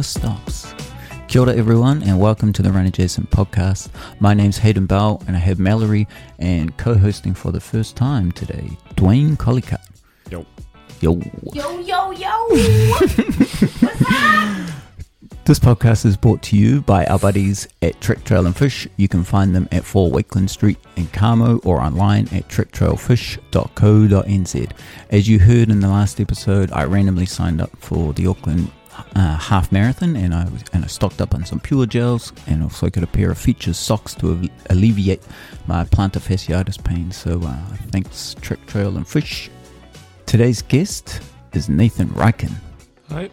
never stops. Kia ora everyone and welcome to the Run Adjacent podcast. My name's Hayden Bell and I have Mallory and co-hosting for the first time today, Dwayne Collicutt. Yo. Yo. Yo, yo, yo! This podcast is brought to you by our buddies at Trek Trail and Fish. You can find them at 4 Wakeland Street in Kamo or online at trektrailfish.co.nz. As you heard in the last episode, I randomly signed up for the Auckland uh, half marathon and I was, and I stocked up on some pure gels and also got a pair of Feetures socks to alleviate my plantar fasciitis pain. So uh, thanks Trek Trail and Fish. Today's guest is Nathan Ryken. Right.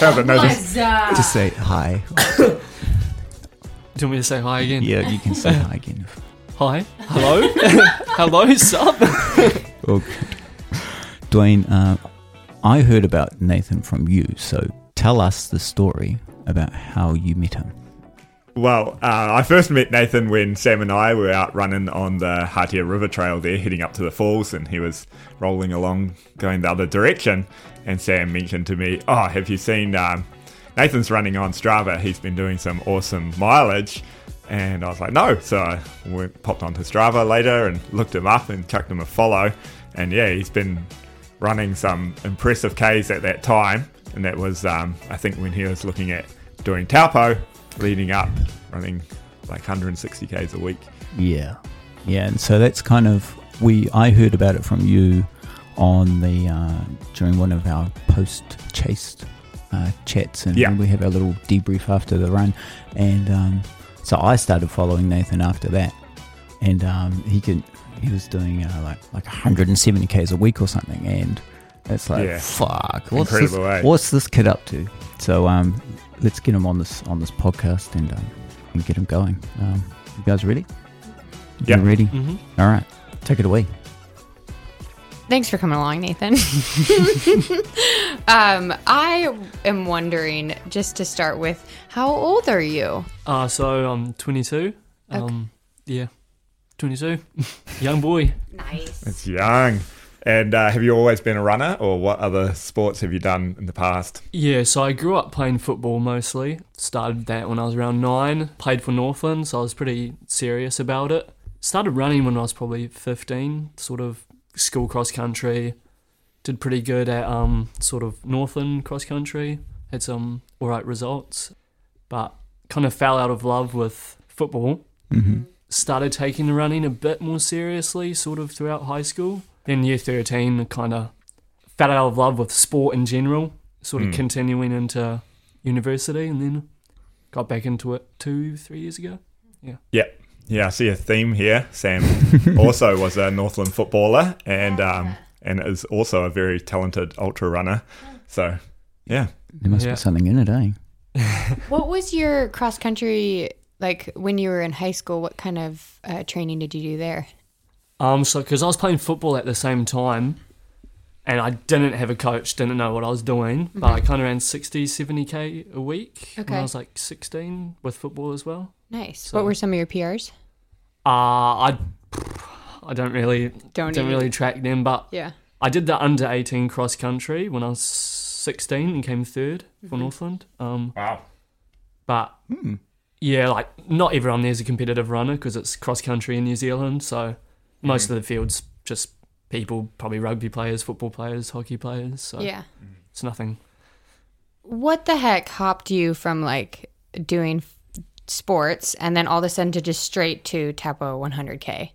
Haven't noticed. What's up? Just say hi. Do you want me to say hi again? Yeah, you can say hi again. Hi. Hello. Hello. Sup? Okay. Dwayne, uh, I heard about Nathan from you, so tell us the story about how you met him. Well, uh, I first met Nathan when Sam and I were out running on the Hatea River Trail there, heading up to the falls, and he was rolling along going the other direction. And Sam mentioned to me, Oh, have you seen um, Nathan's running on Strava? He's been doing some awesome mileage. And I was like, No. So I went, popped onto Strava later and looked him up and chucked him a follow. And yeah, he's been running some impressive Ks at that time. And that was, um, I think, when he was looking at doing Taupo leading up, running like 160 Ks a week. Yeah, yeah, and so that's kind of we. I heard about it from you on the uh, during one of our post chase uh, chats, and Yeah. we have our little debrief after the run, and um, so I started following Nathan after that, and um, he could he was doing uh, like like 170 k's a week or something, and it's like Yeah. fuck, what's this, eh? what's this kid up to? So um, let's get him on this on this podcast and um, and get him going. Um, you guys ready? You Yeah. ready? hmm All right, take it away. Thanks for coming along, Nathan. um, I am wondering, just to start with, how old are you? Uh, so I'm 22. Um, yeah, 22. Young boy. Nice. It's young. And uh, have you always been a runner, or what other sports have you done in the past? Yeah, so I grew up playing football mostly. Started that when I was around nine. Played for Northland, so I was pretty serious about it. Started running when I was probably 15, sort of school cross country. Did pretty good at um, sort of Northland cross country. Had some alright results, but kind of fell out of love with football. Mm-hmm. Started taking the running a bit more seriously sort of throughout high school. Then year 13, kind of fell out of love with sport in general, sort of Mm. continuing into university, and then got back into it two, three years ago. Yeah, Yeah. Yeah, I see a theme here. Sam also was a Northland footballer and um, and is also a very talented ultra runner. So, yeah. There must Yeah. be something in it, eh? What was your cross country like when you were in high school? What kind of uh, training did you do there? Um, so because I was playing football at the same time, and I didn't have a coach, didn't know what I was doing, but I kind of ran 60, 70k a week when Okay. I was like 16 with football as well. Nice. So- what were some of your PRs? Uh, I, I don't really, Don't don't really track them, but Yeah. I did the under 18 cross country when I was 16 and came 3rd for Northland. Um, Wow. but Hmm. Yeah, like not everyone there's a competitive runner because it's cross country in New Zealand. So most mm. of the fields just people, probably rugby players, football players, hockey players. So Yeah. it's nothing. What the heck hopped you from like doing sports and then all of a sudden to just straight to Taupo 100K?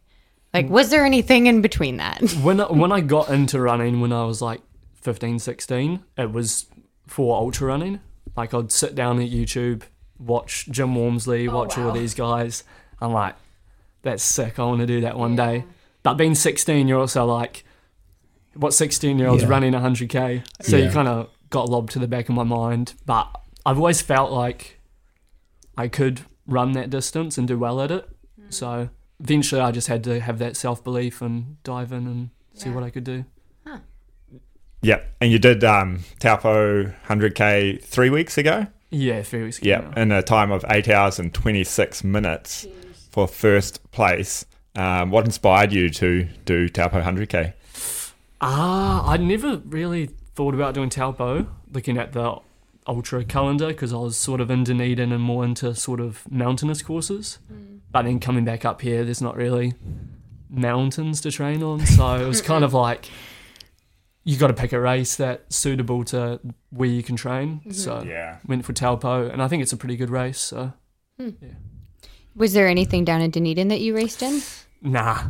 Like, mm. was there anything in between that? When I, when I got into running when I was like 15, 16, it was for ultra running. Like I'd sit down at YouTube, watch Jim Walmsley, Oh, watch all these guys. I'm like, that's sick. I want to do that one day. But being 16, you're also like, what 16 year olds Yeah. running 100k? So you kind of got lobbed to the back of my mind. But I've always felt like I could run that distance and do well at it. Mm. So eventually I just had to have that self belief and dive in and see what I could do. Yeah. And you did um, Taupo 100K three weeks ago? Yeah, three weeks ago. Yeah. In a time of eight hours and 26 minutes for first place. Um, what inspired you to do Taupo 100K? Ah, I never really thought about doing Taupo, looking at the ultra calendar because I was sort of in Dunedin and more into sort of mountainous courses. But then coming back up here, there's not really mountains to train on, so it was kind of like you got to pick a race that's suitable to where you can train. So Yeah. went for Taupo, and I think it's a pretty good race. So yeah. Was there anything down in Dunedin that you raced in? nah,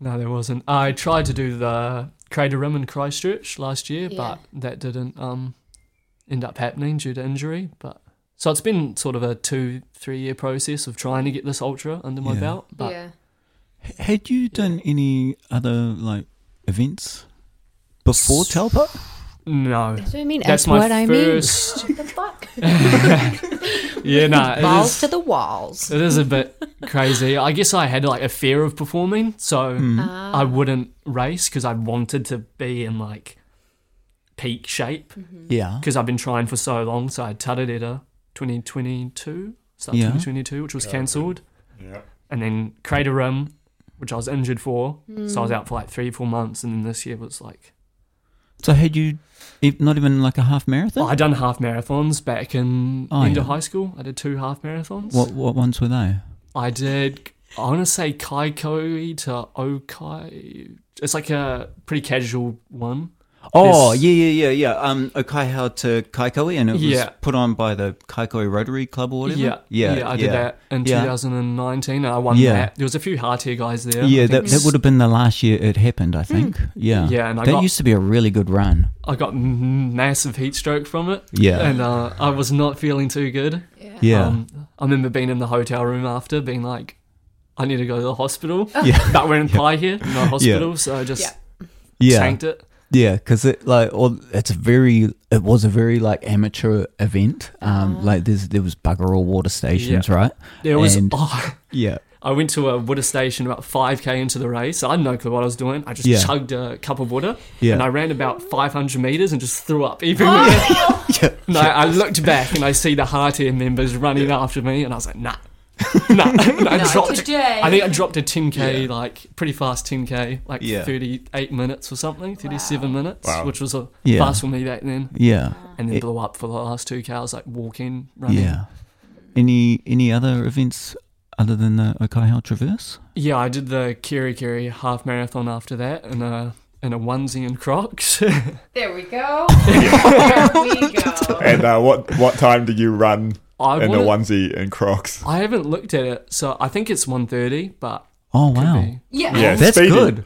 no, there wasn't. I tried to do the Crater Rim in Christchurch last year, Yeah. but that didn't um end up happening due to injury. But so it's been sort of a two, three year process of trying to get this ultra under my Yeah. belt. But yeah. H- Had you done any other like events before Taupo? no, That's what I mean. that's That's, my what I first. mean. the fuck? yeah, no, it Balls is- to the walls. It is a bit crazy. I guess I had like a fear of performing, so Mm. Ah. I wouldn't race because I wanted to be in like peak shape Yeah. because I've been trying for so long. So I tutted at a 2022, start Yeah. 2022, which was cancelled, Yeah. and then Crater Rim, which I was injured for, so I was Mm. out for like three, four months, and then this year was like So had you not even like a half marathon? I done half marathons back in Oh, into yeah. high school. I did two half marathons. What what ones were they? I did. I want to say Kaikohe to Okaihau. It's like a pretty casual one. Oh This- yeah yeah yeah yeah. Um, Okaihau to Kaikohe, and it was Yeah. put on by the Kaikohe Rotary Club or whatever. Yeah, yeah, I did that in Yeah. 2019. And I won Yeah. that. There was a few Hartier guys there. Yeah, I that, think that would have been the last year it happened, I think. Yeah. Yeah, and I that got- used to be a really good run. I got m- massive heat stroke from it, Yeah. and uh, I was not feeling too good. yeah. Um, I remember being in the hotel room after, being like, "I need to go to the hospital." yeah. but we're in Paihia, no hospital, so I just Yeah. Yeah. tanked it. Yeah, because it like or it's a very it was a very like amateur event. Um, like there's there was bugger all water stations, right? There was. And- oh, Yeah. I went to a water station about 5k into the race. I had no clue what I was doing. I just Yeah. chugged a cup of water Yeah. and I ran about 500 meters and just threw up everywhere. yeah. and I, I looked back and I see the Hartier members running after me and I was like, nah. nah. And I dropped. today. I think I dropped a 10k, like pretty fast 10k, like Yeah. 38 minutes or something, 37 minutes, Wow. which was a Yeah. fast for me back then. Yeah. And then It- blew up for the last 2k. I was like walking, running. Yeah. Any any other events other than the Okaihau Traverse? Yeah, I did the Kerikeri half marathon after that in a in a onesie and Crocs. There we go. there we go. And uh, what what time did you run I in a onesie and Crocs? I haven't looked at it, so I think it's 130, but Oh wow. Yeah. Yeah, That's speedy. good.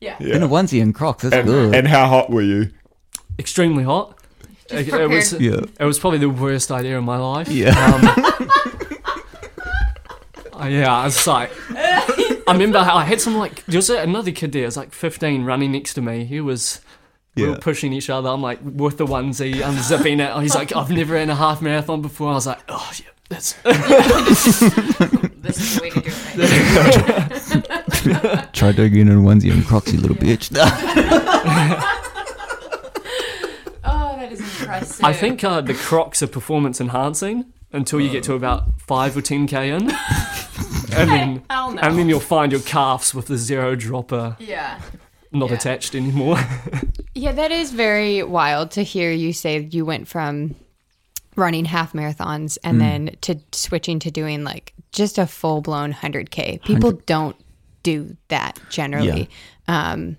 Yeah. Yeah. In a onesie and Crocs, that's and, good. and how hot were you? extremely hot. It, it was yeah. it was probably the worst idea of my life. Yeah. Um, uh, yeah, I was like, I remember how I had some like there was another kid there, it was like 15, running next to me. He was. We were pushing each other. I'm like with the onesie, unzipping it. He's like, I've never ran a half marathon before. I was like, oh yeah, that's This is the way to do it. Try doing it in a onesie and Crocs, you little bitch. Oh, that is impressive. I think uh, the Crocs are performance enhancing until you get to about five or ten k in, and then no. and then you'll find your calves with the zero dropper Yeah. Not Yeah. attached anymore. Yeah, that is very wild to hear you say you went from running half marathons and then to switching to doing like just a full blown 100K. People don't do that generally. Um,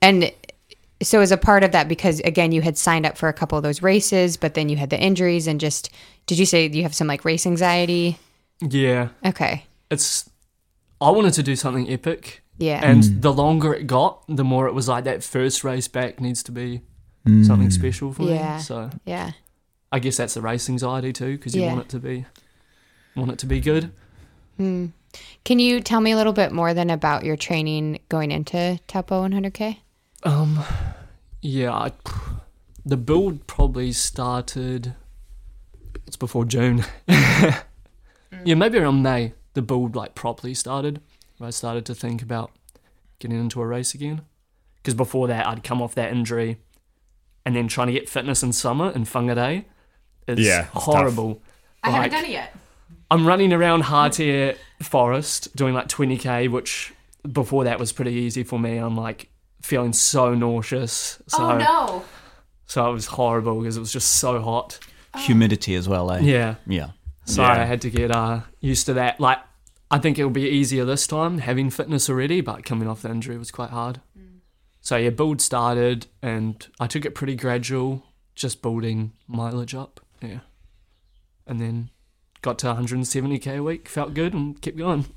and so, as a part of that, because again, you had signed up for a couple of those races, but then you had the injuries and just, did you say you have some like race anxiety? yeah, Okay. it's. I wanted to do something epic, Yeah. and the longer it got, the more it was like that first race back needs to be Mm. something special for Yeah. me. So yeah. I guess that's the race anxiety too, because you Yeah. want it to be, want it to be good. Hmm. Can you tell me a little bit more then about your training going into Taupo 100K? Um, yeah, I, the build probably started. It's before June. Yeah, maybe around May. The build like properly started. Where I started to think about getting into a race again. Because before that, I'd come off that injury, and then trying to get fitness in summer in Whangarei is Yeah, it's tough. horrible. Like, haven't done it yet. I'm running around Hartier Forest doing like 20k, which before that was pretty easy for me. I'm like feeling so nauseous. So, Oh, no. So it was horrible because it was just so hot. Humidity as well, eh? Yeah. Yeah. So Yeah. I had to get uh, used to that. Like, I think it'll be easier this time having fitness already, but coming off the injury was quite hard. Mm. So yeah, build started, and I took it pretty gradual, just building mileage up. Yeah, and then got to 170k a week, felt good, and kept going.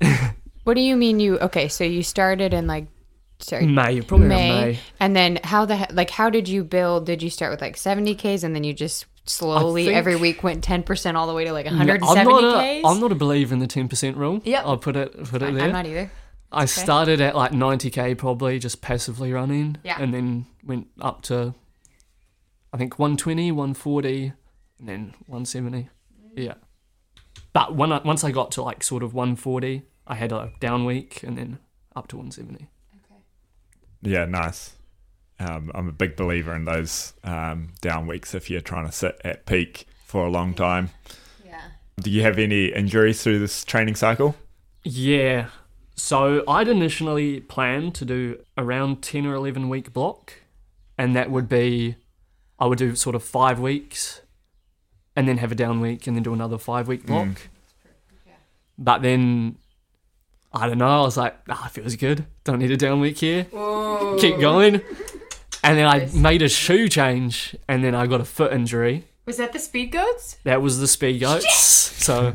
What do you mean you okay, so you started in like sorry. May, probably May, May. and then how the he- like how did you build? Did you start with like seventy k's and then you just slowly think- every week went ten percent all the way to like one No, hundred I'm not, k's? a, I'm not a believer in the 10% rule. Yep. I'll put it put it there. I'm not either. I started at like 90k probably just passively running. Yeah. And then went up to, I think 120, 140, and then 170. Mm. Yeah. But when I, once I got to like sort of 140, I had a down week and then up to 170. Okay. Yeah, nice. Um, I'm a big believer in those um, down weeks if you're trying to sit at peak for a long time. Yeah. Do you have any injuries through this training cycle? Yeah. So I'd initially planned to do around 10 or 11 week block, and that would be, I would do sort of five weeks, and then have a down week, and then do another five week block. But then, I don't know, I was like, ah, feels good. Don't need a down week here. Keep going. And then I made a shoe change, and then I got a foot injury. Was that the speed goats? That was the Speed Goats. So,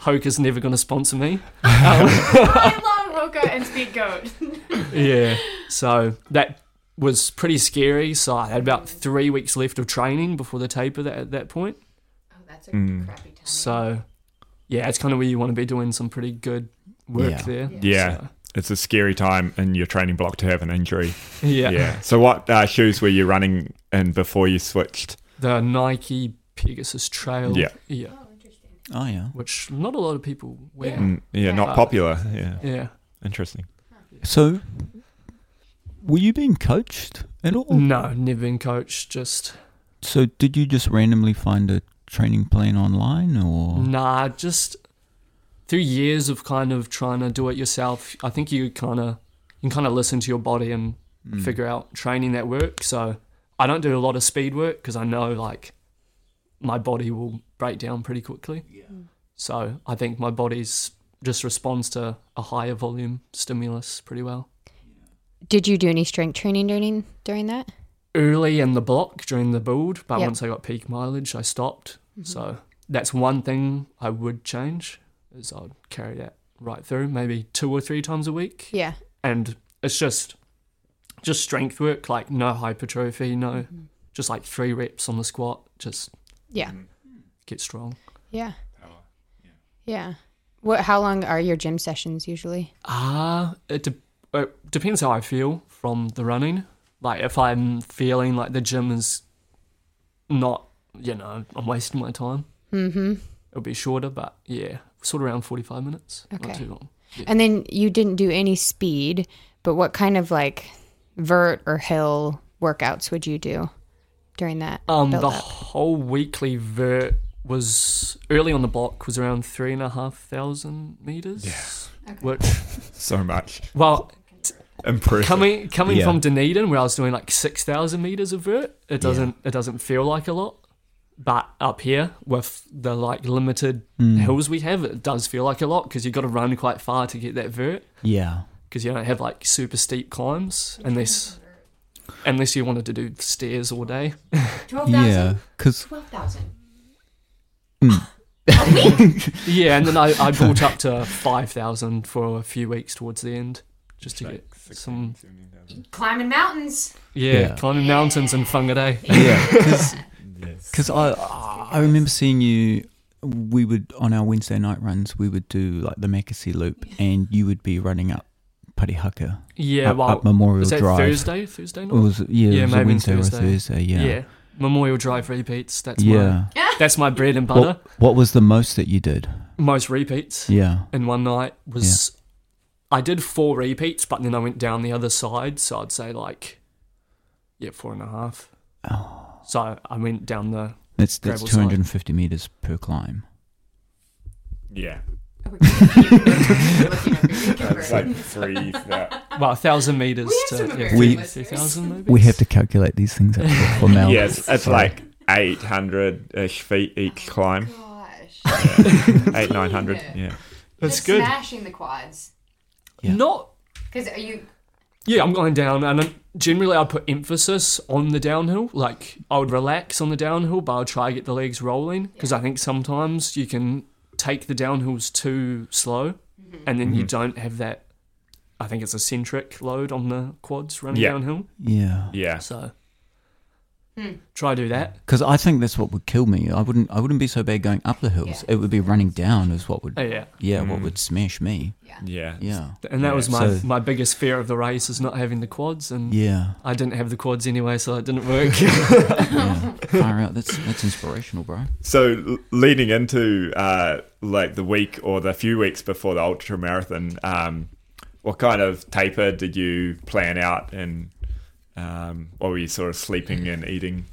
Hoka's never going to sponsor me. I love Hoka and speed goat. Yeah. So that was pretty scary. So I had about three weeks left of training before the taper that, at that point. Oh, that's a Mm. crappy time. So yeah, it's kind of where you want to be doing some pretty good work Yeah. there. Yeah. So, It's a scary time in your training block to have an injury. yeah. Yeah. So, what uh, shoes were you running in before you switched? The Nike Pegasus Trail. Yeah. Yeah. Oh yeah. Which not a lot of people wear. Mm, yeah, not Yeah. popular. Yeah. Yeah. Interesting. So, were you being coached at all? No, never been coached. Just So, did you just randomly find a training plan online, or Nah, just through years of kind of trying to do it yourself, I think you kind of you can kind of listen to your body and Hmm. figure out training that works. So I don't do a lot of speed work because I know like my body will break down pretty quickly. Yeah. So I think my body's just responds to a higher volume stimulus pretty well. Did you do any strength training during during that? Early in the block during the build, but Yep. once I got peak mileage, I stopped. So that's one thing I would change is I'd carry that right through, maybe two or three times a week. Yeah. And it's just just strength work, like no hypertrophy, no just like three reps on the squat, just Yeah. get strong. Yeah. Yeah. What? How long are your gym sessions usually? Ah, it, de- it depends how I feel from the running. Like if I'm feeling like the gym is not, you know, I'm wasting my time, Mm-hmm. it'll be shorter. But yeah, sort of around 45 minutes, Okay. not too long. And then you didn't do any speed, but what kind of like vert or hill workouts would you do during that? Um, the build-up? whole weekly vert was early on the block was around three and a half thousand meters. Yeah. Which, So much. well, Impressive. coming coming Yeah. from Dunedin, where I was doing like six thousand meters of vert, it doesn't it doesn't feel like a lot. But up here, with the like limited Mm. hills we have, it does feel like a lot because you've got to run quite far to get that vert yeah, because you don't have like super steep climbs unless unless you wanted to do stairs all day. yeah, because Twelve thousand. Yeah, and then I, I brought up to 5,000 for a few weeks towards the end just to get some, Climbing mountains. yeah, Yeah. climbing mountains in Whangarei. yeah, Yes. because I I remember seeing you. We would on our Wednesday night runs. We would do like the Makasi Loop, and you would be running up Parihaka Yeah, up, well, up Memorial was that Drive. Thursday? Thursday It was yeah, Yeah, it was a maybe Wednesday or Thursday. Thursday. Yeah, yeah. Memorial Drive repeats. That's yeah. my that's my bread and butter. What, what was the most that you did? Most repeats Yeah, in one night was I did four repeats, but then I went down the other side, so I'd say like yeah, four and a half. oh, So I went down the that's that's Gravel two hundred and fifty meters per climb. Yeah. It's like three. Well, a thousand meters We have to some yeah, We- good two thousand maybe. We have to calculate these things out for Mel. yeah, it's, it's Sorry. like 800 ish feet each oh, climb. Gosh. Eight, 900. Yeah. That's Just good. Smashing the quads. Yeah. Not Because are you? Yeah, I'm going down, and generally I'd put emphasis on the downhill. Like I would relax on the downhill, but I'll try to get the legs rolling because I think sometimes you can take the downhills too slow, mm-hmm. and then you mm-hmm. don't have that. I think it's eccentric load on the quads running Yeah. downhill. Yeah. Yeah. So Hmm. try do that. Because I think that's what would kill me. I wouldn't. I wouldn't be so bad going up the hills. Yeah. It would be running down is what would. Oh, yeah, Yeah, what Mm. would smash me. Yeah. Yeah. Yeah. and that Yeah, was my so- my biggest fear of the race is not having the quads, and Yeah. I didn't have the quads anyway, so it didn't work. yeah. Far out. That's that's inspirational, bro. So leading into uh, like the week or the few weeks before the ultra marathon, um, what kind of taper did you plan out, and um, what were you sort of sleeping and eating?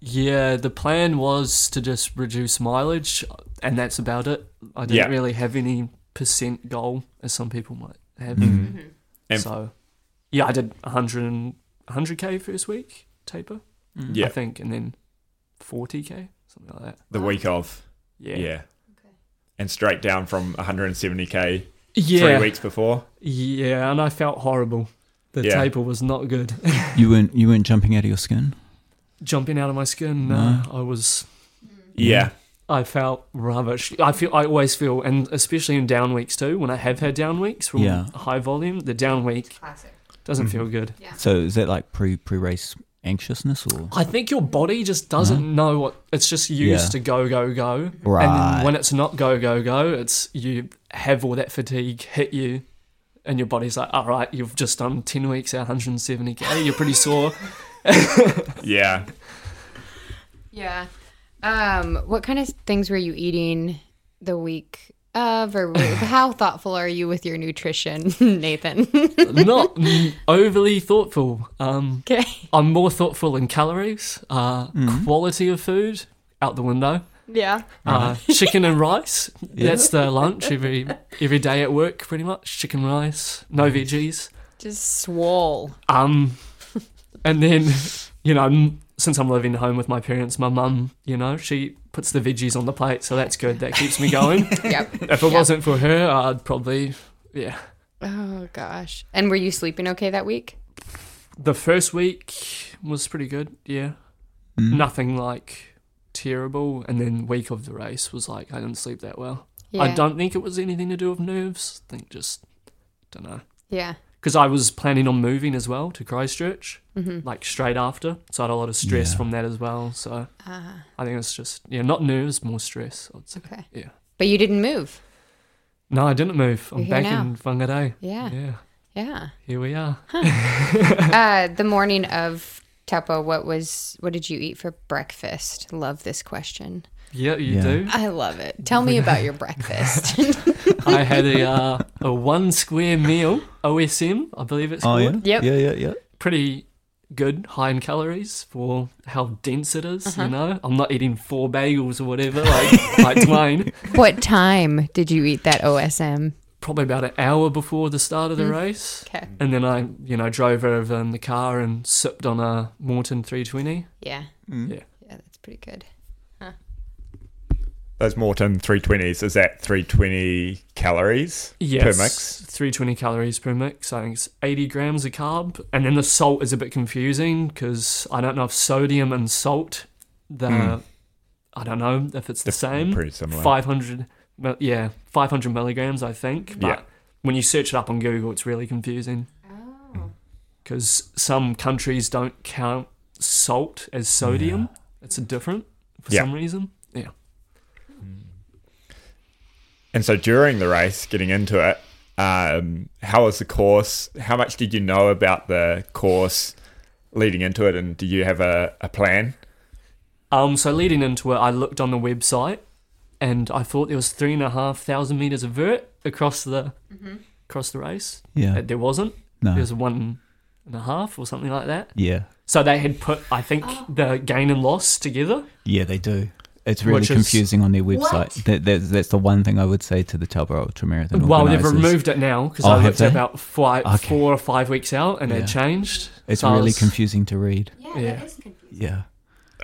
Yeah, the plan was to just reduce mileage, and that's about it. I didn't Yeah. really have any percent goal, as some people might have. Mm-hmm. Mhm. So, yeah, I did 100 and 100k first week taper, Yeah, I think, and then 40k, something like that. the week of. Yeah, Yeah. Okay. And straight down from 170k yeah, three weeks before. yeah, and I felt horrible. The Yeah. taper was not good. You weren't. You weren't jumping out of your skin. Jumping out of my skin, no, No. I was Yeah. I felt rubbish. I feel I always feel, and especially in down weeks too, when I have had down weeks from Yeah. high volume, the down week Classic. doesn't Mhm. feel good. Yeah. So is that like pre pre race anxiousness or? I think your body just doesn't know what it's just used Yeah. to go go go, and Right. then when it's not go go go, it's you have all that fatigue hit you, and your body's like, all right, you've just done ten weeks at 170k, you're pretty sore. Yeah. Yeah. Um, what kind of things were you eating the week of, or how thoughtful are you with your nutrition, Nathan? not overly thoughtful. Um, okay. I'm more thoughtful in calories, uh, Mhm. quality of food out the window. Yeah. Uh, chicken and rice. Yeah. That's the lunch every every day at work, pretty much. Chicken rice, no veggies. Just swall. Um, and then you know, since I'm living home with my parents, my mum, you know, she puts the veggies on the plate, so that's good. That keeps me going. Yep. if it Yep. wasn't for her, I'd probably, yeah. Oh gosh. And were you sleeping okay that week? The first week was pretty good. Yeah, Mm. nothing like terrible, and then week of the race was like I didn't sleep that well. Yeah. I don't think it was anything to do with nerves. I think just don't know. Yeah. Because I was planning on moving as well to Christchurch, Mm-hmm. like straight after. So I had a lot of stress Yeah. from that as well. So Ah, I think it's just yeah, not nerves, more stress. I'd say. okay. Yeah. But you didn't move. No, I didn't move. I'm back now. in Whangarei. Yeah. Yeah. Yeah. Here we are. uh, the morning of Taupo, what was what did you eat for breakfast? Love this question. Yeah, you Yeah. do. I love it. Tell me about your breakfast. I had a uh, a one square meal OSM, I believe it's Oh yeah. Yep. Yeah yeah yeah. Pretty good, high in calories for how dense it is, Uh-huh. You know, I'm not eating four bagels or whatever like like Dwayne. what time did you eat that OSM? Probably about an hour before the start of the race. Okay. And then I, you know, drove over in the car and sipped on a Maurten 320. Yeah. Mm. Yeah. Yeah, that's pretty good. Those Maurten 320s, is that 320 calories Yes, per mix? 320 calories per mix. I think it's 80 grams of carb. And then the salt is a bit confusing because I don't know if sodium and salt, the, Mm. I don't know if it's the same. Pretty similar. 500, mil- yeah, 500 milligrams, I think. But Yeah. when you search it up on Google, it's really confusing Oh. because some countries don't count salt as sodium. Yeah. It's a different for Yeah. some reason. Yeah. And so during the race, getting into it, um, how was the course? How much did you know about the course leading into it? And do you have a, a plan? Um, so leading into it, I looked on the website, and I thought there was three and a half thousand meters of vert across the across the race. Yeah. Uh, There wasn't. No. There was one and a half or something like that. Yeah. So they had put, I think, the gain and loss together. Yeah, they do. It's really Which is- confusing on their website. That, that's, that's the one thing I would say to the Taupo Ultra Marathon Well, they've removed it now because Oh, I have looked they? about five, Okay. four or five weeks out and Yeah. it changed. It's So really was- confusing to read. Yeah, Yeah. that is confusing. Yeah.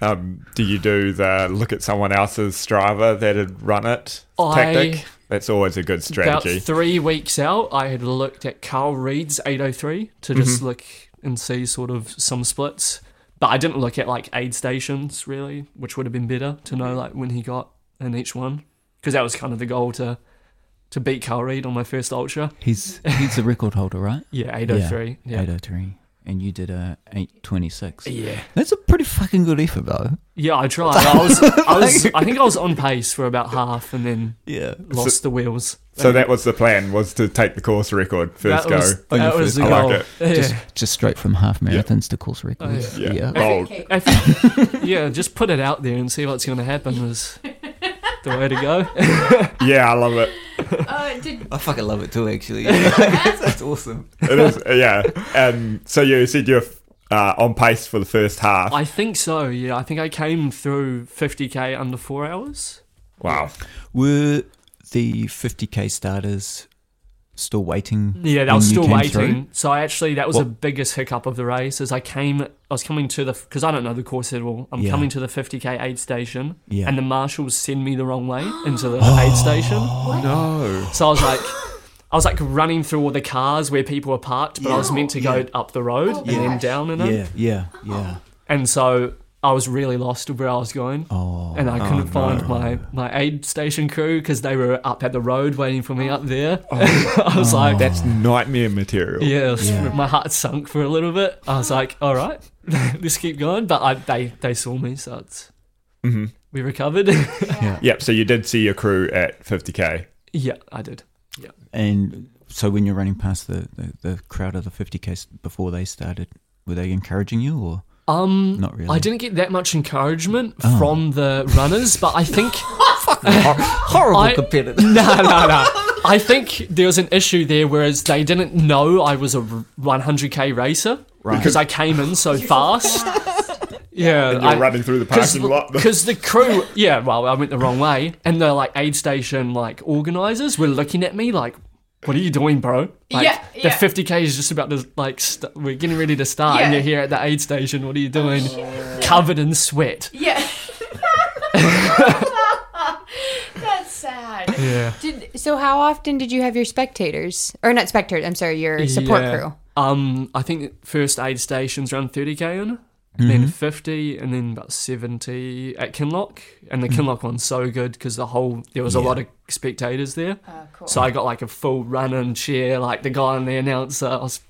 Um, do you do the look at someone else's Strava that had run it I- tactic? That's always a good strategy. About strategy. three weeks out, I had looked at Carl Reed's 803 to just Mm-hmm. look and see sort of some splits. But I didn't look at like aid stations really, which would have been better to know like when he got in each one. Because that was kind of the goal to to beat Carl Reed on my first ultra. He's he's the record holder, right? Yeah, 803. Yeah. 803. And you did a 826. Yeah. That's a pretty fucking good effort, though. Yeah, I tried. I was, I was, I think I was on pace for about half, and then Yeah. lost the wheels. so that was the plan: was to take the course record first that go. was, On your that was the go. I goal. like Yeah. Just, just straight from half marathons to course oh, records. yeah. Yeah. Yeah. Bold. Okay. I yeah, just put it out there and see what's going to happen is the way to go. Yeah, I love it. Uh, did, I fucking love it too, actually. That's awesome. It is. Yeah. And so you said you're uh, on pace for the first half. I think so. Yeah, I think I came through 50k under four hours. wow. Were the 50k starters still waiting? Yeah, they when were still waiting. through? So I actually, that was the biggest hiccup of the race. As I came, I was coming to the because I don't know the course at all. I'm Yeah. coming to the 50k aid station, Yeah. and the marshals send me the wrong way into the aid station. No. So I was like, I was like running through all the cars where people were parked, but I was meant to go Yeah. up the road Oh, and then down in it. Yeah, yeah, yeah. And so I was really lost of where I was going. Oh. And I couldn't no. find my, my aid station crew because they were up at the road waiting for me up there. I was like, That's nightmare material. yeah, was- Yeah. my heart sunk for a little bit. I was like, all right, let's keep going. But I, they, they saw me, so it's, hmm we recovered. Yeah. Yep. So you did see your crew at 50k. yeah, I did. Yeah. And so when you're running past the, the, the crowd of the 50k s- before they started, were they encouraging you or Um, not really? I didn't get that much encouragement Oh. from the runners, but I think Horrible I- competitor. no, no, no. I think there was an issue there, whereas they didn't know I was a 100k racer Right. because I came in so fast. Yeah, And you're I- running through the parking lot. because the crew, yeah, well, I went the wrong way, and the like aid station like organizers were looking at me like, "What are you doing, bro? Like, Yeah, the 50k is just about to like, st- we're getting ready to start, and you're here at the aid station. What are you doing? Covered in sweat. yeah. That's sad. Yeah. Did, so how often did you have your spectators or not spectators? I'm sorry, your support Yeah. crew. Um, I think first aid stations around 30k in, Mm-hmm. then 50, and then about 70 at Kinloch. And the Kinloch one's so good because the whole there was a Mm. Lot of spectators there, Oh, cool. so I got like a full run and cheer, like the guy on the announcer. I was,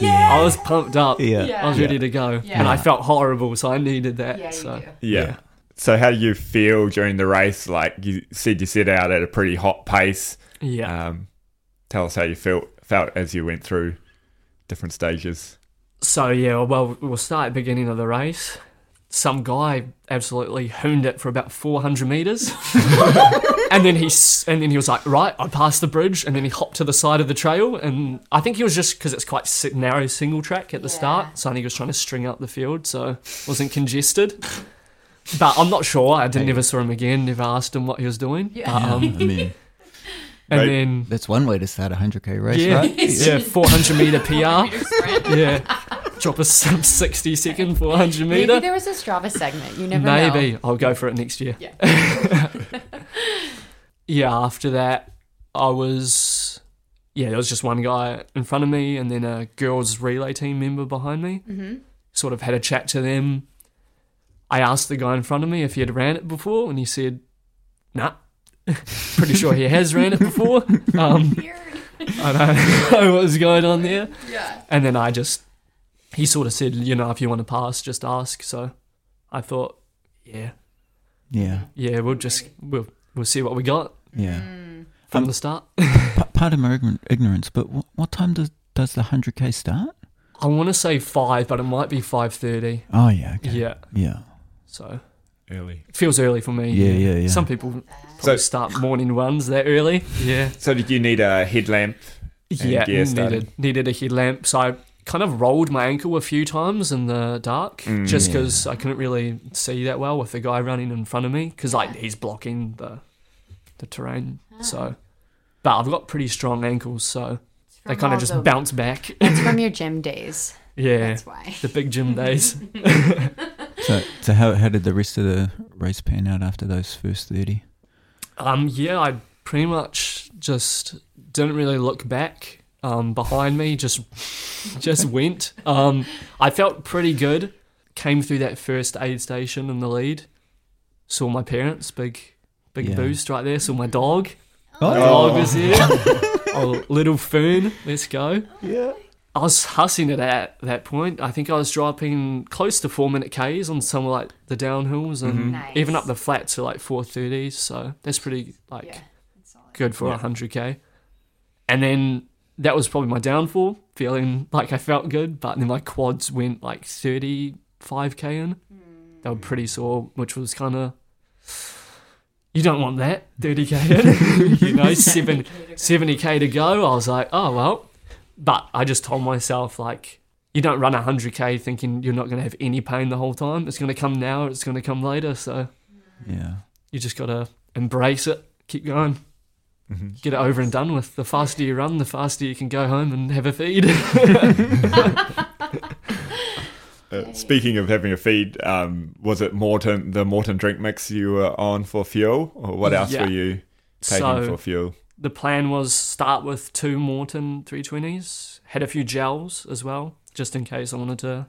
I was pumped up. Yeah. Yeah. I was ready to go, Yeah. and I felt horrible, so I needed that. yeah, so do. Yeah. So how do you feel during the race? Like you said, you set out at a pretty hot pace. yeah. Um, tell us how you felt felt as you went through different stages. So yeah, well, we'll start at the beginning of the race. Some guy absolutely hooned it for about 400 meters, and then he s- and then he was like, "Right, I passed the bridge," and then he hopped to the side of the trail, and I think he was just because it's quite si- narrow single track at the Yeah. start, so I think he was trying to string up the field, so it wasn't congested. But I'm not sure. I didn't, never saw him again. Never asked him what he was doing. Yeah. Um, Um, I mean, and Right. then that's one way to start a 100k race, yeah, right? yeah, 400 meter PR. Yeah, drop a sub 60 second 400 meter. Maybe there was a Strava segment. You never know. Maybe I'll go for it next year. Yeah. yeah. After that, I was yeah. There was just one guy in front of me, and then a girls relay team member behind me. Mm-hmm. Sort of had a chat to them. I asked the guy in front of me if he had ran it before, and he said, "Nah." Pretty sure he has ran it before. Um, I don't know what was going on there. Yeah. And then I just, he sort of said, you know, if you want to pass, just ask. So I thought, yeah, Yeah, yeah, we'll just we'll we'll see what we got yeah. from Um, the start. P- pardon my ignorance, but what, what time does does the 100k start? I want to say five, but it might be five thirty. Oh yeah, okay. Yeah, yeah, so Early. it feels early for me. Yeah, yeah, yeah. Some people probably So- start morning runs that early. Yeah, So did you need a headlamp? yeah. gear. Needed needed a headlamp. So I kind of rolled my ankle a few times in the dark Mm. just Yeah. because I couldn't really see that well with the guy running in front of me because like he's blocking the the terrain. So, but I've got pretty strong ankles, so they kind of just the- bounce back. It's from your gym days. yeah, That's why. the big gym days. So, so how, how did the rest of the race pan out after those first 30? Um, yeah, I pretty much just didn't really look back. Um, behind me, just just went. Um, I felt pretty good. Came through that first aid station in the lead. Saw my parents, big big Yeah. boost right there. Saw my dog. Oh, My dog was here. oh, little Fern, let's go. yeah. I was hussing it at that point. I think I was dropping close to four minute Ks on some of like the downhills and mm-hmm. Nice. even up the flats to like four thirties. So that's pretty like Yeah. That's good for a hundred k. And then that was probably my downfall, feeling like I felt good, but then my quads went like thirty five k in. They were pretty sore, which was kind of. You don't want that 30k in, you know, seven, 70k to go. I was like, oh well, but I just told myself like, you don't run 100k thinking you're not going to have any pain the whole time. It's going to come now. It's going to come later. So Yeah. you just got to embrace it, keep going, Mhm. get it over and done with. The faster you run, the faster you can go home and have a feed. Uh, speaking of having a feed, um, was it Maurten the Maurten drink mix you were on for fuel, or what else Yeah. were you taking So- for fuel? The plan was start with two Maurten 320s, had a few gels as well, just in case I wanted to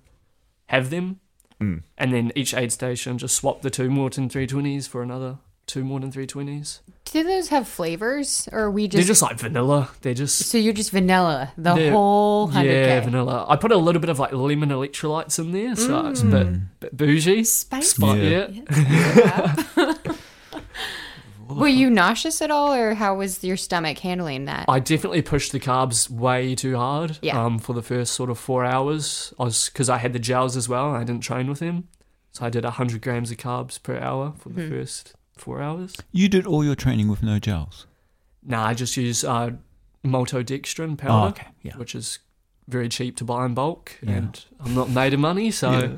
have them. Mm. And then each aid station just swap the two Maurten 320s for another two Maurten 320s. Do those have flavors, or are we just They're just? just like vanilla. They're just so you're just vanilla the whole hundred yeah, vanilla. I put a little bit of like lemon electrolytes in there, so it's a bit, Mm. bit bougie. Spicy. But Yeah. yeah. Were you nauseous at all, or how was your stomach handling that? I definitely pushed the carbs way too hard. Yeah. Um, for the first sort of four hours, I was because I had the gels as well. And I didn't train with them, so I did hundred grams of carbs per hour for the Mhm. first four hours. You did all your training with no gels? Nah, I just use uh, maltodextrin Oh, powder, okay. Yeah. which is very cheap to buy in bulk, Yeah. and I'm not made of money, so Yeah.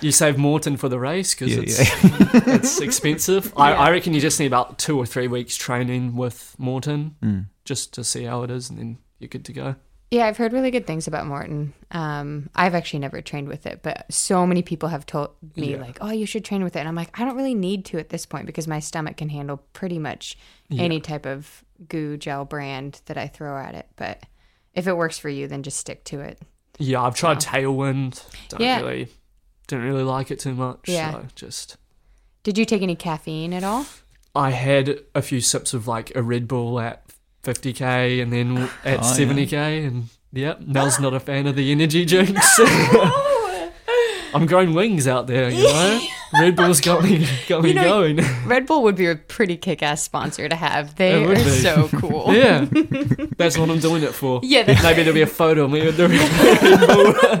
you save Maurten for the race because Yeah, it's yeah. it's expensive. I, I reckon you just need about two or three weeks training with Maurten Mm. just to see how it is, and then you're good to go. Yeah, I've heard really good things about Maurten. Um, I've actually never trained with it, but so many people have told me Yeah. like, "Oh, you should train with it," and I'm like, I don't really need to at this point because my stomach can handle pretty much Yeah. any type of goo gel brand that I throw at it. But if it works for you, then just stick to it. Yeah, I've tried Tailwind. Don't Yeah. really, didn't really like it too much. Yeah. So just, Did you take any caffeine at all? I had a few sips of like a Red Bull at 50k and then at Oh, 70k, and yep, Mel's not a fan of the energy drinks. I'm growing wings out there, you know. Red Bull's got me, got me You know, going. Red Bull would be a pretty kick-ass sponsor to have. They are be. so cool. yeah, that's what I'm doing it for. Yeah, that's- maybe there'll be a photo of me with the Red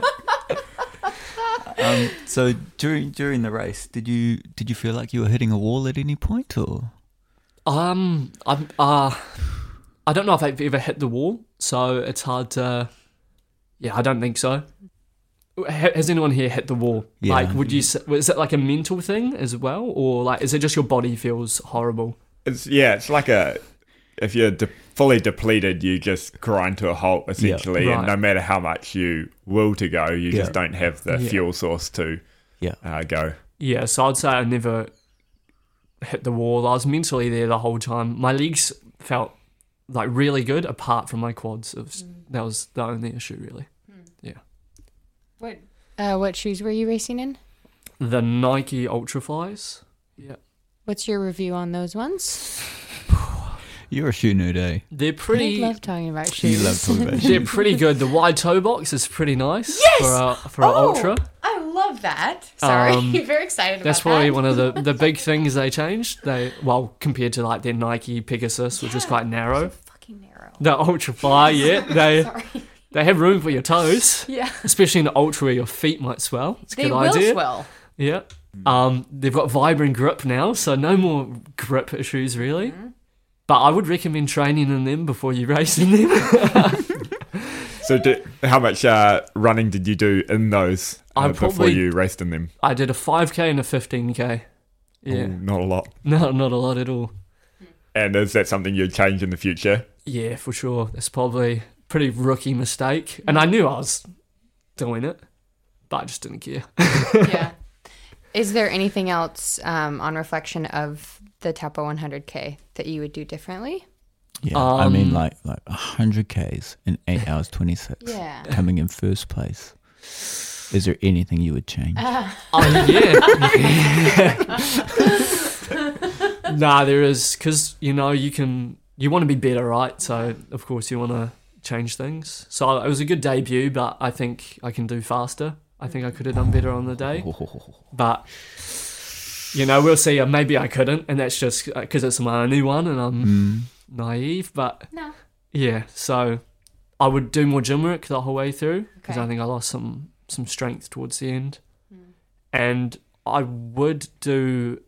Bull. Um, so during during the race, did you did you feel like you were hitting a wall at any point, or Um, I'm uh, I don't know if I've ever hit the wall, so it's hard to. Yeah, I don't think so. Ha- Has anyone here hit the wall? Yeah. Like, would you? s- Is it like a mental thing as well, or like, is it just your body feels horrible? It's yeah, it's like a if you're de- fully depleted, you just grind to a halt essentially, Right. and no matter how much you will to go, you Yeah. just don't have the Yeah. fuel source to Yeah. uh, go. Yeah, so I'd say I never hit the wall. I was mentally there the whole time. My legs felt like really good, apart from my quads. It was, That was the only issue, really. What uh, what shoes were you racing in? The Nike Ultraflies. Yeah. What's your review on those ones? you're a shoe nerd, eh? They're I pretty. love talking about shoes. You love talking about shoes. They're pretty good. The wide toe box is pretty nice Yes! for a for an Oh, ultra. I love that. Sorry, Um, very excited about that. That's probably that. one of the, the big things they changed. They well compared to like their Nike Pegasus, which is quite narrow. So fucking narrow. The Ultra Fly, yeah, they Sorry. They have room for your toes, Yeah. especially in the Ultra where your feet might swell. It's a They good will idea. swell. Yeah. Um, they've got Vibram grip now, so no more grip issues really. But I would recommend training in them before you race in them. So, did, how much uh, running did you do in those uh, I before you raced in them? I did a 5k and a 15k. Yeah, Ooh, not a lot. no, not a lot at all. And is that something you'd change in the future? Yeah, for sure. That's probably a pretty rookie mistake, and I knew I was doing it, but I just didn't care. yeah. Is there anything else um, on reflection of the Taupo 100K that you would do differently? Yeah, I mean, Um, like like hundred k's in eight hours twenty six. Yeah. coming in first place. Is there anything you would change? Oh yeah. nah, there is because you know you can you want to be better, right? So of course you want to change things. So it was a good debut, but I think I can do faster. I think I could have done better on the day, but you know we'll see. Uh, Maybe I couldn't, and that's just because it's my only one, and I'm Mm, naive. But No. yeah, so I would do more gym work the whole way through because Okay. I think I lost some some strength towards the end, and I would do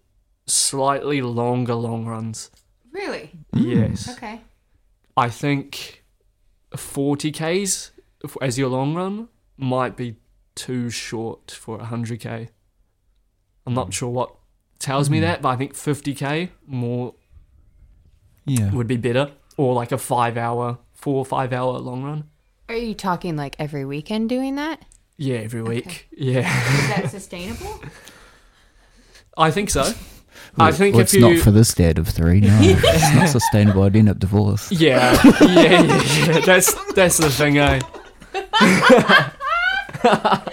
slightly longer long runs. Really? Yes, Okay. I think forty k's as your long run might be too short for hundred k. I'm not hmm. sure what tells me hmm. that, but I think fifty k more yeah. would be better, or like a five hour, four or five hour long run. Are you talking like every weekend doing that? Yeah, every week. Yeah, Is that sustainable? I think so. I think well, if it's you, not for this dad of three. No, it's not sustainable. I'd end up divorced. yeah, yeah, yeah, yeah, that's that's the thing, eh?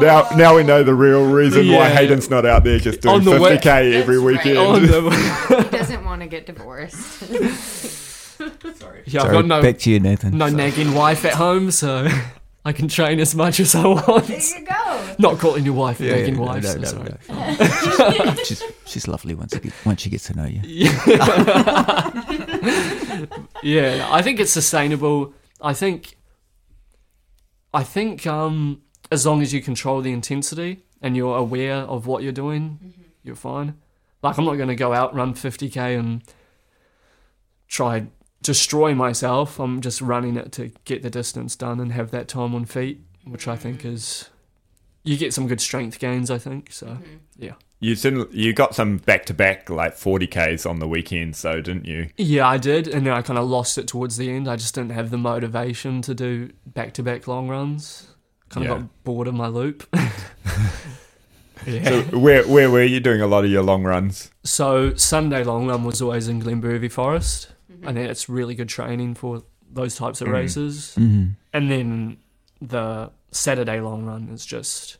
Now, now we know the real reason why Hayden's not out there just doing On the 50k web- every That's right. weekend. On the- he doesn't want to get divorced. yeah, I've Sorry, got no back to you, Nathan. no nagging wife at home, so I can train as much as I want. There you go. Not calling your wife a Yeah, nagging no, wife. no, so no, sorry. no. she's, she's lovely once, it, once she gets to know you. yeah, I think it's sustainable. I think, I think, um, as long as you control the intensity and you're aware of what you're doing, you're fine. Like I'm not going to go out run 50k and try destroy myself. I'm just running it to get the distance done and have that time on feet, which I think is you get some good strength gains. I think so. Yeah. You didn't, you got some back to back like 40k's on the weekend, so didn't you? Yeah, I did, and then I kind of lost it towards the end. I just didn't have the motivation to do back-to-back long runs. Kind of Yeah. got bored of my loop. yeah. So So, where where were you doing a lot of your long runs? So Sunday long run was always in Glenbervie Forest, and then it's really good training for those types of Mhm. races. Mm. And then the Saturday long run is just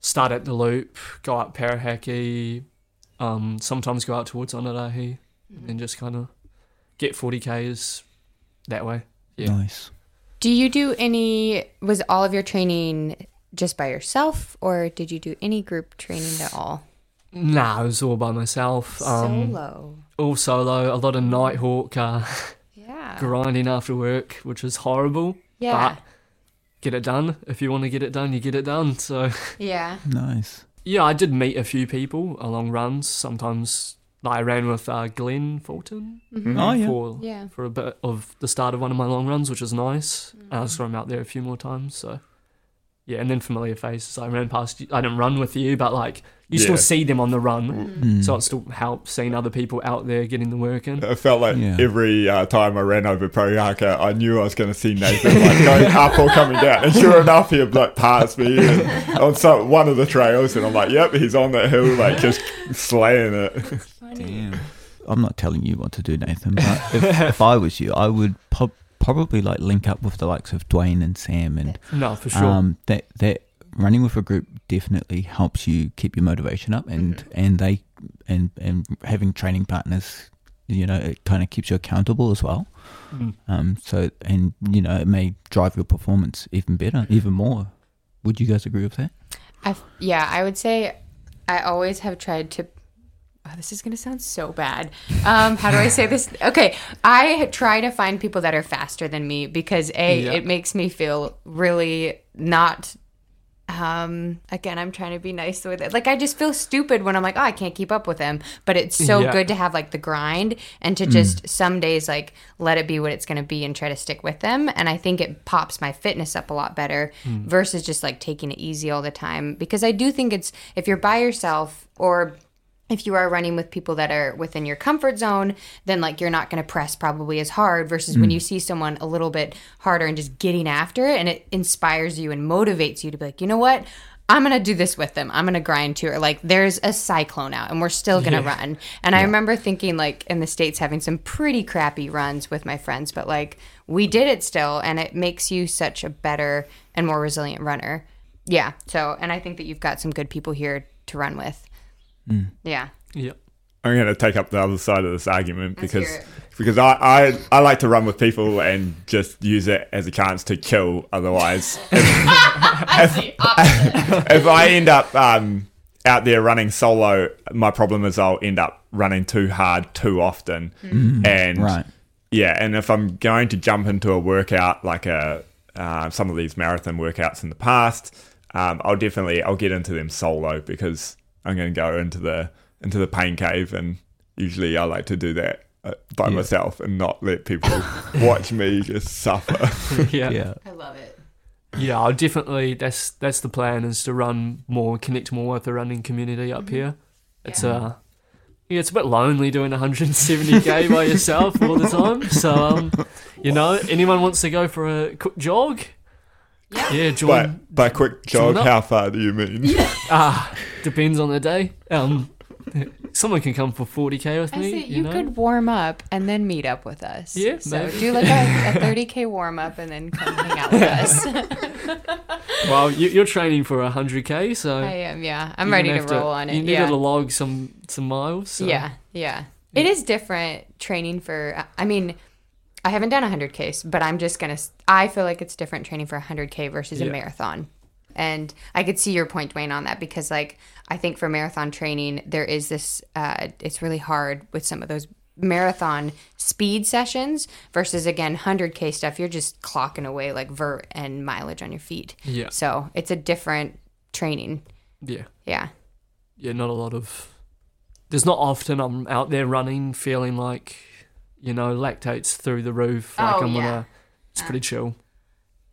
start at the loop, go up Parihaka, um, sometimes go out towards Onerahi, and just kind of get 40 k's that way. Yeah. Nice. Do you do any? Was all of your training just by yourself, or did you do any group training at all? Nah, it was all by myself. Um, Solo. All solo. A lot of Nighthawk uh, Yeah. grinding after work, which was horrible. Yeah. But get it done. If you want to get it done, you get it done. So yeah. Nice. yeah, I did meet a few people along runs. Sometimes I ran with uh, Glenn Fulton Oh, yeah. for Yeah. for a bit of the start of one of my long runs, which was nice. And I saw him out there a few more times. So yeah, and then familiar faces. I ran past. you. I didn't run with you, but like you Yeah. still see them on the run. Mm. So it still helps seeing other people out there getting the work in. It felt like Yeah. every uh, time I ran over Parihaka, I knew I was going to see Nathan like going up or coming down, and sure enough, he'd like pass me on some one of the trails, and I'm like, "Yep, he's on that hill, like just slaying it." Damn. I'm not telling you what to do, Nathan, but if, if I was you, I would po- probably like link up with the likes of Dwayne and Sam and No, for sure. um, that that running with a group definitely helps you keep your motivation up and and they and and having training partners you know it kind of keeps you accountable as well Mm. um so and you know it may drive your performance even better even more would you guys agree with that I yeah, I would say I always have tried to. Oh, this is gonna sound so bad. Um, how do I say this? Okay, I try to find people that are faster than me because a Yeah. it makes me feel really not um again i'm trying to be nice with it. Like i just feel stupid when i'm like oh i can't keep up with him. But it's so Yeah. good to have like the grind and to just some days like let it be what it's going to be and try to stick with them. And i think it pops my fitness up a lot better versus just like taking it easy all the time. Because i do think it's if you're by yourself or if you are running with people that are within your comfort zone, then like you're not going to press probably as hard versus when hmm. you see someone a little bit harder and just getting after it and it inspires you and motivates you to be like, you know what? I'm going to do this with them. I'm going to grind too. Or like there's a cyclone out and we're still going to run. And I remember thinking like in the States having some pretty crappy runs with my friends, but like we did it still and it makes you such a better and more resilient runner. Yeah. So, and I think that you've got some good people here to run with. Yeah. Yeah. I'm going to take up the other side of this argument Let's because because I, I I like to run with people and just use it as a chance to kill. Otherwise, if I end up um, out there running solo, my problem is I'll end up running too hard too often, and Right. yeah, and if I'm going to jump into a workout like a uh, some of these marathon workouts in the past, um, I'll definitely I'll get into them solo because I'm going to go into the into the pain cave, and usually I like to do that uh, by Yeah. myself and not let people watch me just suffer. yeah. Yeah. I love it. Yeah, I'll definitely. That's that's the plan is to run more, connect more with the running community up here. It's Yeah. uh, yeah, it's a bit lonely doing 170k by yourself all the time. So um, you know, anyone wants to go for a quick jog? Yeah. Yeah, But join. by quick jog, how far do you mean? Ah, depends on the day. Um, someone can come for 40k with I me. say you, you, know? could warm up and then meet up with us. Yeah, So maybe. do like a, a 30k warm up and then come hang out with us. Well, you, you're training for 100k, so I am. Yeah, I'm ready gonna to roll on it. You need Yeah. to log some some miles. So. Yeah, yeah. It is different training for. I mean, I haven't done 100k, but I'm just gonna. I feel like it's different training for 100k versus a marathon. And I could see your point, Dwayne, on that because, like, I think for marathon training, there is this. Uh, it's really hard with some of those marathon speed sessions versus again 100k stuff. You're just clocking away like vert and mileage on your feet. Yeah. So it's a different training. Yeah. Yeah. yeah, not a lot of. There's not often I'm out there running feeling like, you know, lactates through the roof. Like Oh, I'm yeah. gonna. It's pretty chill.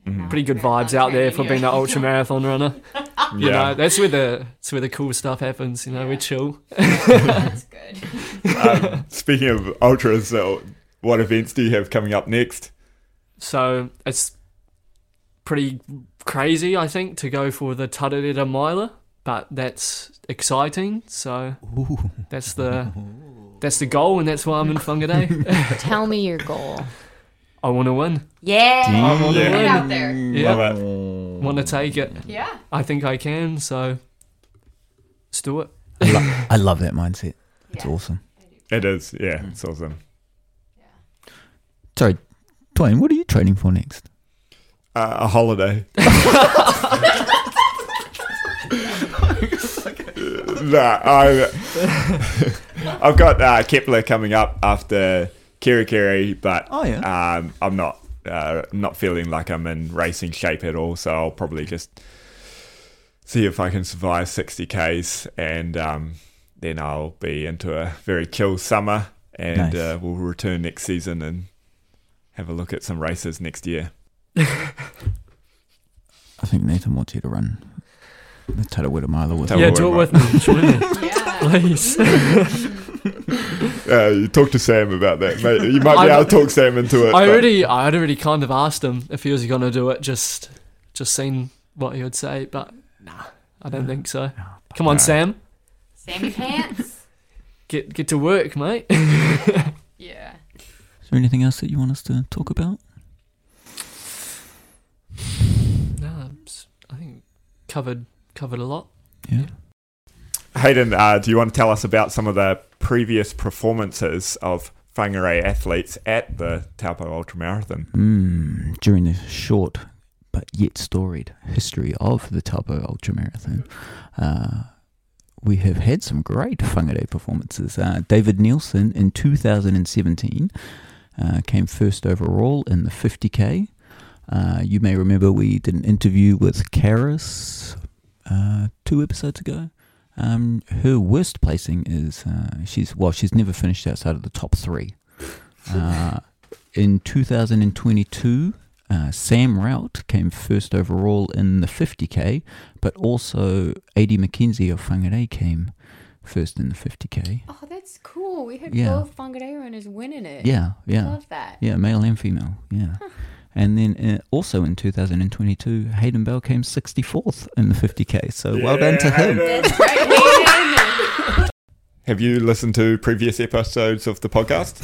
Mm-hmm. Pretty good vibes out there for being an ultra marathon runner. You know, that's where the that's where the cool stuff happens. You know, we're chill. That's good. um, speaking of ultras, so what events do you have coming up next? So it's pretty crazy, I think, to go for the Tarawera Miler, but that's exciting. So Ooh. that's the that's the goal, and that's why I'm in Whangarei. Tell me your goal. I want to win. Yeah. I want to Yeah. Get win. out there. Yeah, Love it. want to take it. Yeah. I think I can. So let's do it. I, lo- I love that mindset. It's Yeah. awesome. It is, yeah, it's awesome. Yeah. Sorry, Dwayne, what are you training for next? Uh, a holiday. nah, I, I've got uh, Kepler coming up after Kerikeri, but Oh, yeah. um, I'm not uh, not feeling like I'm in racing shape at all. So I'll probably just see if I can survive 60 k's, and um, then I'll be into a very chill summer, and Nice. uh, we'll return next season and have a look at some races next year. I think Nathan wants you to run the Tarawera Mile with yeah, do it with me. Join me, Yeah. Uh, you talk to Sam about that, mate. You might be I- able to talk Sam into it. I but- already, I had already kind of asked him if he was going to do it. Just, just seen what he would say, but nah, I don't think so. Come on, No. Sam, Sammy pants. get get to work, mate. Yeah. Is there anything else that you want us to talk about? no, it's- I think covered covered a lot. Yeah. Hayden, uh, do you want to tell us about some of the previous performances of Whangarei athletes at the Taupo Ultramarathon? Mm, during the short but yet storied history of the Taupo Ultramarathon, uh, we have had some great Whangarei performances. Uh, David Nielsen in 2017 uh, came first overall in the 50k. Uh, you may remember we did an interview with Karis uh, two episodes ago. Um, her worst placing is uh, she's well, she's never finished outside of the top three. Uh, in 2022, uh, Sam Rout came first overall in the 50k, but also Adi McKenzie of Whangarei came first in the 50k. Oh, that's cool. We had Yeah. both Whangarei runners winning it. Yeah, yeah. Love that. Yeah, male and female. Yeah. And then uh, also in 2022, Hayden Bell came 64th in the 50k. So well done to him. Hayden. That's right. Hayden. Have you listened to previous episodes of the podcast?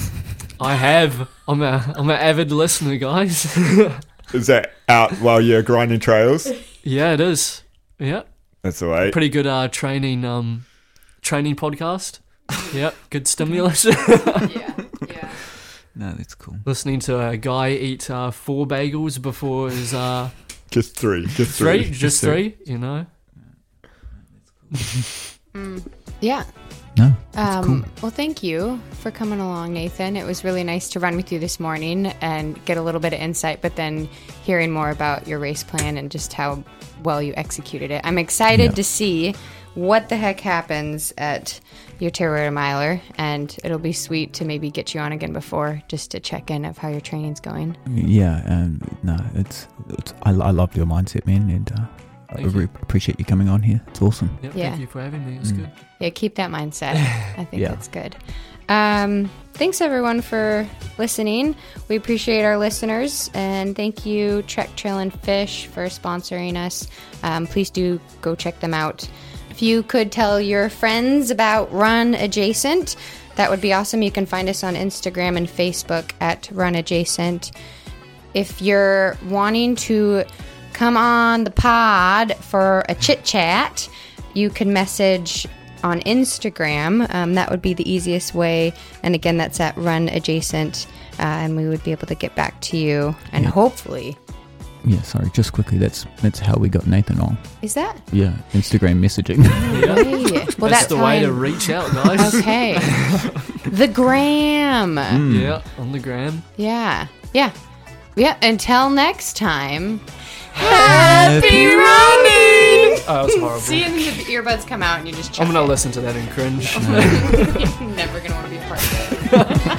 I have. I'm a I'm an avid listener, guys. Is that out while you're grinding trails? yeah, it is. Yeah, That's the way. pretty good uh, training um training podcast. Yep, good stimulus. yeah, yeah. No, that's cool. Listening to a guy eat uh, four bagels before his uh, Just three. Just three, three. just three. three. You know. Yeah. No, that's Um, cool. Well, thank you for coming along, Nathan. It was really nice to run with you this morning and get a little bit of insight, but then hearing more about your race plan and just how well you executed it. I'm excited Yeah. to see what the heck happens at your Terror Miler, and it'll be sweet to maybe get you on again before just to check in of how your training's going. Yeah, um, no, it's, it's I, I loved your mindset, man, and uh, I Thank you. really appreciate you coming on here. It's awesome. Yep, Yeah. Thank you for having me. It was Mm. good. Yeah, keep that mindset. I think Yeah. that's good. Um, thanks everyone for listening. We appreciate our listeners, and thank you Trek Trail and Fish for sponsoring us. Um, please do go check them out. If you could tell your friends about Run Adjacent, that would be awesome. You can find us on Instagram and Facebook at Run Adjacent. If you're wanting to come on the pod for a chit chat, you can message on Instagram. Um, that would be the easiest way. And again, that's at Run Adjacent. Uh, and we would be able to get back to you. And hopefully, Yeah, sorry, just quickly. That's that's how we got Nathan on. is that? Yeah, Instagram messaging. Yeah. Way. Well, That's that the way to reach out, guys. Okay. the gram. Mm. Yeah, on the gram. Yeah. Yeah. Yeah. Until next time. Happy running! Oh, it's horrible. See, and the earbuds come out and you just I'm gonna it. listen to that and cringe. You're never gonna want to be a part of it.